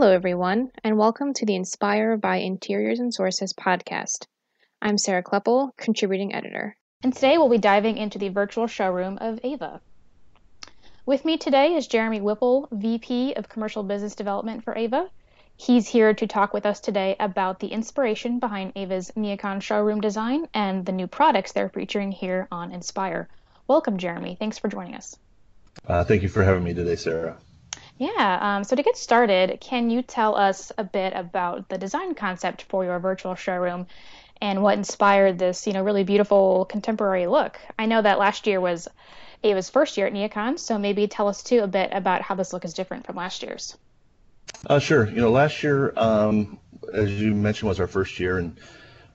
Hello, everyone, and welcome to the Inspire by Interiors and Sources podcast. I'm Sarah Kloepple, contributing editor. And today we'll be diving into the virtual showroom of Ava. With me today is Jeremy Whipple, VP of Commercial Business Development for Ava. He's here to talk with us today about the inspiration behind Ava's Neocon showroom design and the new products they're featuring here on Inspire. Welcome, Jeremy. Thanks for joining us. Uh, thank you for having me today, Sarah. Yeah, um, so to get started, can you tell us a bit about the design concept for your virtual showroom and what inspired this, you know, really beautiful contemporary look? I know that last year was Ava's first year at Neocon, so maybe tell us too a bit about how this look is different from last year's. Uh, sure. You know, last year, um, as you mentioned, was our first year, and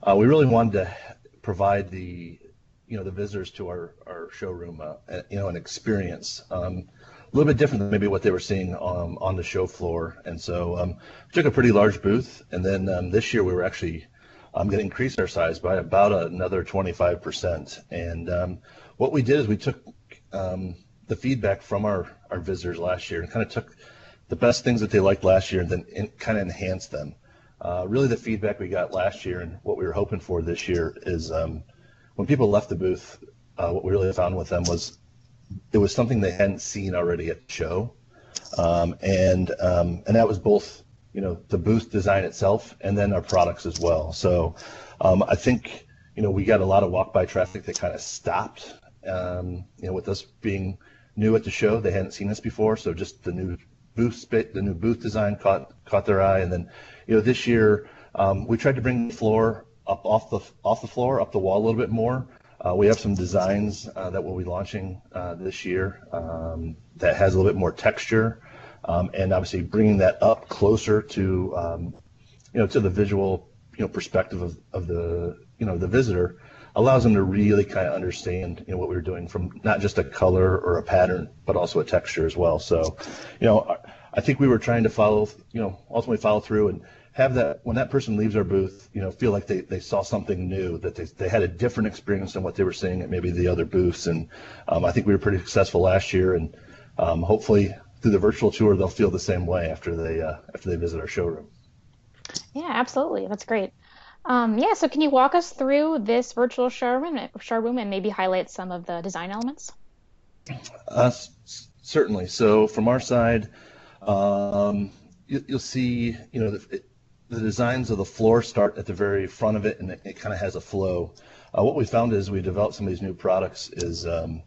uh, we really wanted to provide the, you know, the visitors to our our showroom, uh, you know, an experience. Um, little bit different than maybe what they were seeing um, on the show floor. And so um, we took a pretty large booth, and then um, this year we were actually um, going to increase our size by about another 25%. And um, what we did is we took um, the feedback from our, our visitors last year and kind of took the best things that they liked last year and then in, kind of enhanced them. Uh, really, the feedback we got last year and what we were hoping for this year is when people left the booth, uh, what we really found with them was it was something they hadn't seen already at the show, um, and um, and that was both you know the booth design itself and then our products as well. So um, I think you know we got a lot of walk by traffic that kind of stopped. Um, you know with us being new at the show, they hadn't seen us before, so just the new booth the new booth design caught caught their eye, and then you know this year um, we tried to bring the floor up off the off the floor up the wall a little bit more uh, we have some designs uh, that we'll be launching uh, this year um, that has a little bit more texture, um, and obviously bringing that up closer to um, you know to the visual you know perspective of, of the you know the visitor allows them to really kind of understand you know what we are doing from not just a color or a pattern but also a texture as well. So, you know, I think we were trying to follow you know ultimately follow through and have that when that person leaves our booth, you know, feel like they, they saw something new, that they, they had a different experience than what they were seeing at maybe the other booths. And um, I think we were pretty successful last year, and um, hopefully through the virtual tour they'll feel the same way after they uh, after they visit our showroom. Yeah, absolutely, that's great. Um, yeah, so can you walk us through this virtual showroom, showroom and maybe highlight some of the design elements? Uh, certainly. So from our side, um, you, will see, you know, the, the designs of the floor start at the very front of it, and it, it kind of has a flow. Uh, what we found as we developed some of these new products is um,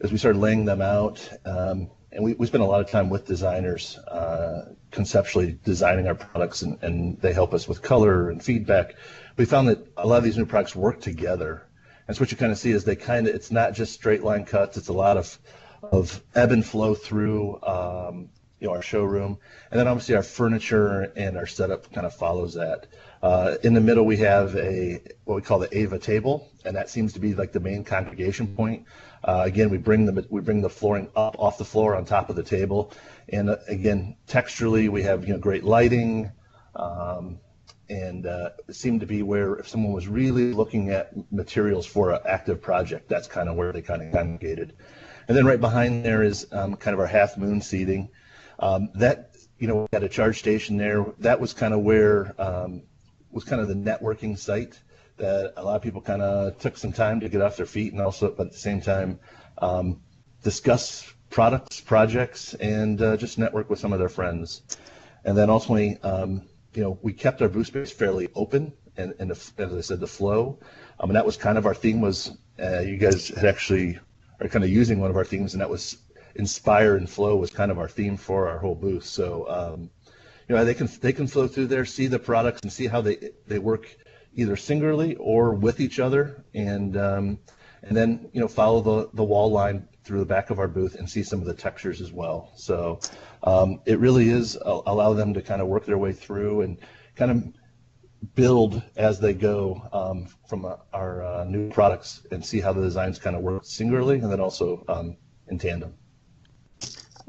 as we started laying them out, um, and we, we spend a lot of time with designers uh, conceptually designing our products, and, and they help us with color and feedback. We found that a lot of these new products work together. And so what you kind of see is they kind of, it's not just straight line cuts, it's a lot of, of ebb and flow through um, you know, our showroom. And then obviously our furniture and our setup kind of follows that. Uh, in the middle, we have a what we call the Ava table, and that seems to be like the main congregation point. Uh, again, we bring the we bring the flooring up off the floor on top of the table, and uh, again, texturally, we have you know great lighting, um, and uh, seemed to be where if someone was really looking at materials for an active project, that's kind of where they kind of congregated. And then right behind there is um, kind of our half moon seating. Um, that you know, we had a charge station there. That was kind of where um, was kind of the networking site that a lot of people kind of took some time to get off their feet and also, but at the same time, um, discuss products, projects, and uh, just network with some of their friends. And then ultimately, um, you know, we kept our booth space fairly open, and, and the, as I said, the flow. Um, and that was kind of our theme was uh, you guys had actually are kind of using one of our themes, and that was inspire and flow was kind of our theme for our whole booth. So, um, you know, they can they can flow through there, see the products, and see how they they work either singularly or with each other, and um, and then you know follow the the wall line through the back of our booth and see some of the textures as well. So um, it really is allow them to kind of work their way through and kind of build as they go um, from uh, our uh, new products and see how the designs kind of work singularly and then also um, in tandem.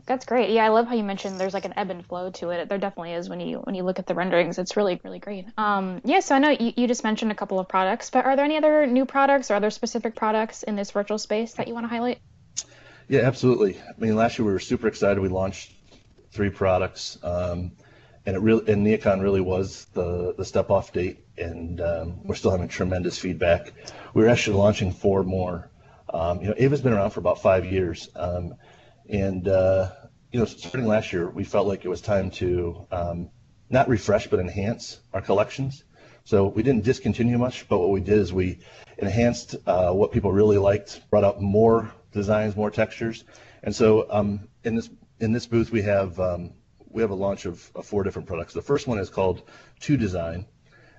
That's great. Yeah, I love how you mentioned there's like an ebb and flow to it. There definitely is when you when you look at the renderings. It's really really great. Um, yeah. So I know you, you just mentioned a couple of products, but are there any other new products or other specific products in this virtual space that you want to highlight? Yeah, absolutely. I mean, last year we were super excited. We launched three products, um, and it really and Neocon really was the the step off date, and um, we're still having tremendous feedback. We're actually launching four more. Um, you know, Ava's been around for about five years, um, and uh, you know, starting last year, we felt like it was time to um, not refresh but enhance our collections. So we didn't discontinue much, but what we did is we enhanced uh, what people really liked, brought out more designs, more textures, and so um, in this in this booth we have um, we have a launch of, of, four different products. The first one is called Two Design.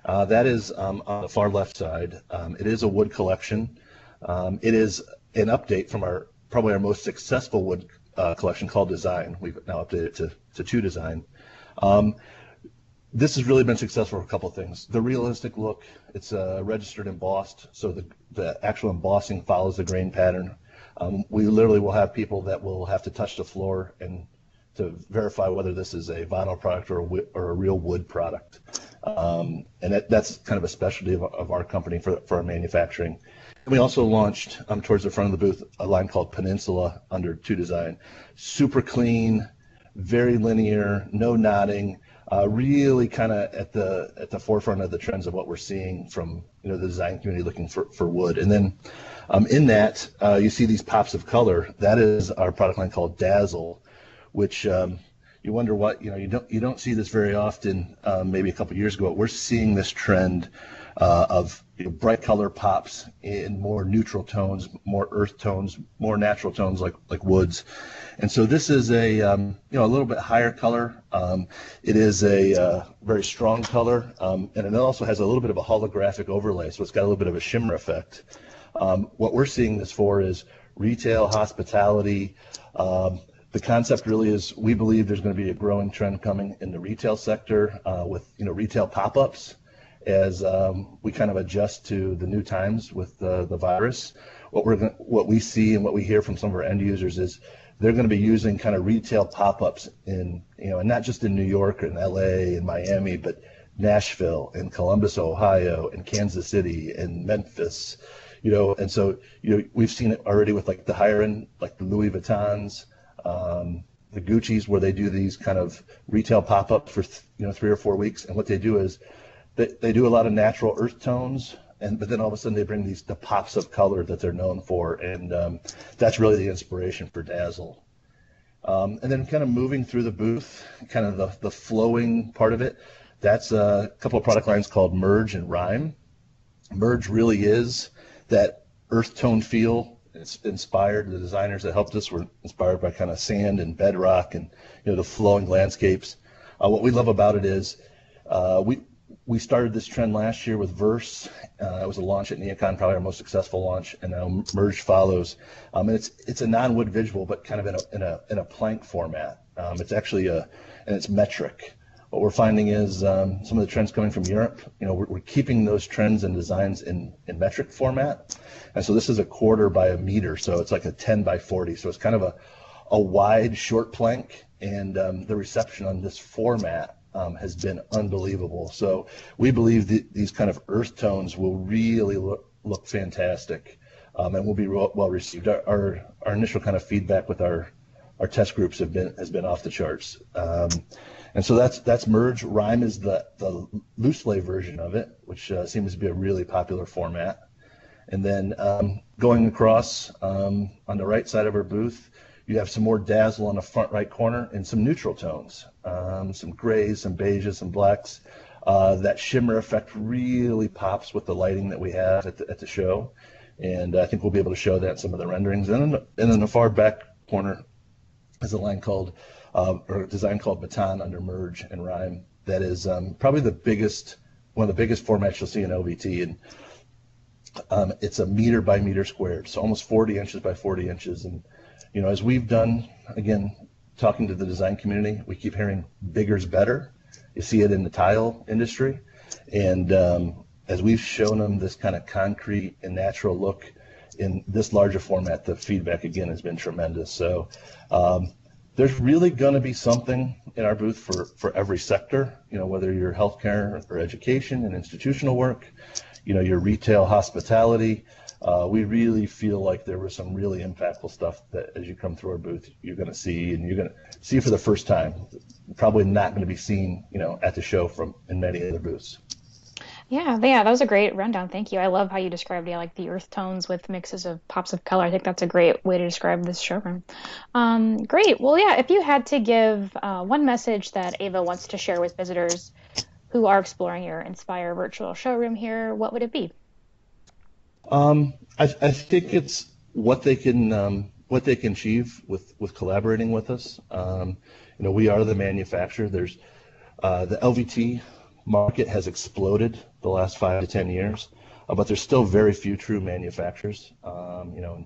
Uh, that is um, on the far left side. Um, it is a wood collection. Um, it is an update from our probably our most successful wood uh, collection called Design. We've now updated it to, to Two Design. Um, this has really been successful for a couple of things. The realistic look, it's uh, registered embossed, so the, the actual embossing follows the grain pattern. Um, we literally will have people that will have to touch the floor and to verify whether this is a vinyl product or a, or a real wood product. Um, and that, that's kind of a specialty of, of, our company for, for our manufacturing. And we also launched um, towards the front of the booth a line called Peninsula under Two Design. Super clean, very linear, no knotting, uh, really kind of at the at the forefront of the trends of what we're seeing from you know the design community looking for, for wood. And then um, in that uh, you see these pops of color. That is our product line called Dazzle, which um, you wonder what you know you don't you don't see this very often. Um, maybe a couple years ago, we're seeing this trend uh, of you know, bright color pops in more neutral tones, more earth tones, more natural tones like like woods. And so this is a um, you know a little bit higher color. Um, it is a uh, very strong color, um, and it also has a little bit of a holographic overlay, so it's got a little bit of a shimmer effect. Um, what we're seeing this for is retail, hospitality. Um, the concept really is we believe there's going to be a growing trend coming in the retail sector uh, with you know retail pop-ups as um, we kind of adjust to the new times with the, the virus. What we're gonna, what we see and what we hear from some of our end users is they're going to be using kind of retail pop-ups in you know and not just in New York and LA and Miami, but Nashville and Columbus, Ohio and Kansas City and Memphis, you know, and so you know we've seen it already with like the higher end, like the Louis Vuittons. Um, the Gucci's where they do these kind of retail pop-ups for you know three or four weeks, and what they do is they, they do a lot of natural earth tones, and but then all of a sudden they bring these the pops of color that they're known for, and um, that's really the inspiration for Dazzle. Um, and then kind of moving through the booth, kind of the, the flowing part of it, that's a couple of product lines called Merge and rhyme Merge really is that earth tone feel. It's inspired. The designers that helped us were inspired by kind of sand and bedrock and you know the flowing landscapes. Uh, what we love about it is uh, we we started this trend last year with Verse. Uh, it was a launch at Neocon, probably our most successful launch, and now Merge follows. Um, and it's it's a non-wood visual, but kind of in a in a in a plank format. Um, it's actually a and it's metric. What we're finding is um, some of the trends coming from Europe. You know, we're, we're keeping those trends and designs in in metric format, and so this is a quarter by a meter, so it's like a 10 by 40. So it's kind of a a wide short plank, and um, the reception on this format um, has been unbelievable. So we believe that these kind of earth tones will really look, look fantastic um, and will be well received. Our, our, our, initial kind of feedback with our, our test groups have been has been off the charts. Um, and so that's that's merge. Rhyme is the, the loose lay version of it, which uh, seems to be a really popular format. And then um, going across um, on the right side of our booth, you have some more dazzle on the front right corner and some neutral tones, um, some grays, some beiges, some blacks. Uh, that shimmer effect really pops with the lighting that we have at the, at the show. And I think we'll be able to show that in some of the renderings. And then, and in the far back corner is a line called, uh, or a design called Baton under Merge and Rhyme. That is um, probably the biggest, one of the biggest formats you'll see in LVT. And um, it's a meter by meter squared, so almost 40 inches by 40 inches. And you know, as we've done, again, talking to the design community, we keep hearing bigger's better. You see it in the tile industry. And um, as we've shown them this kind of concrete and natural look in this larger format, the feedback again has been tremendous. So um, there's really going to be something in our booth for, for every sector, you know, whether you're healthcare or education and institutional work, you know, your retail hospitality, uh, we really feel like there was some really impactful stuff that as you come through our booth, you're going to see and you're going to see for the first time. Probably not going to be seen, you know, at the show from in many other booths. Yeah, yeah, that was a great rundown. Thank you. I love how you described yeah, like the earth tones with mixes of pops of color. I think that's a great way to describe this showroom. Um, great. Well, yeah, if you had to give uh, one message that Ava wants to share with visitors who are exploring your Inspire virtual showroom here, what would it be? Um, I, I think it's what they can um, what they can achieve with with collaborating with us. Um, you know, we are the manufacturer. There's uh, the LVT market has exploded the last five to ten years, uh, but there's still very few true manufacturers. Um, you know,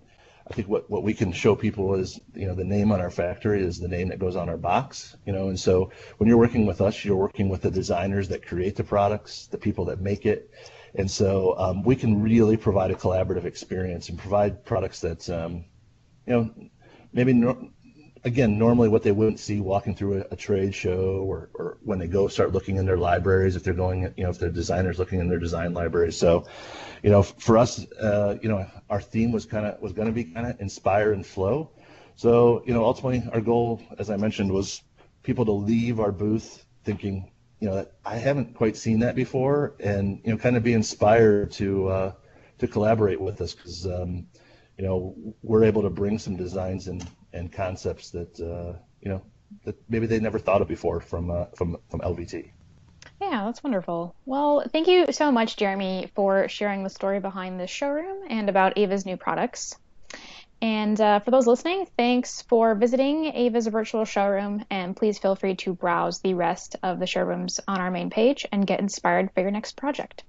I think what, what we can show people is, you know, the name on our factory is the name that goes on our box, you know, and so when you're working with us, you're working with the designers that create the products, the people that make it, and so um, we can really provide a collaborative experience and provide products that, um, you know, maybe no, again normally what they wouldn't see walking through a, a, trade show or, or when they go start looking in their libraries if they're going you know if they're designers looking in their design libraries so you know for us uh, you know our theme was kind of was going to be kind of inspire and flow. So you know ultimately our goal as i mentioned was people to leave our booth thinking you know, I haven't quite seen that before, and you know, kind of be inspired to uh, to collaborate with us because um, you know we're able to bring some designs and, and concepts that uh, you know that maybe they never thought of before from uh, from from LVT. Yeah, that's wonderful. Well, thank you so much, Jeremy, for sharing the story behind this showroom and about Ava's new products. And uh, for those listening, thanks for visiting Ava's virtual showroom, and please feel free to browse the rest of the showrooms on our main page and get inspired for your next project.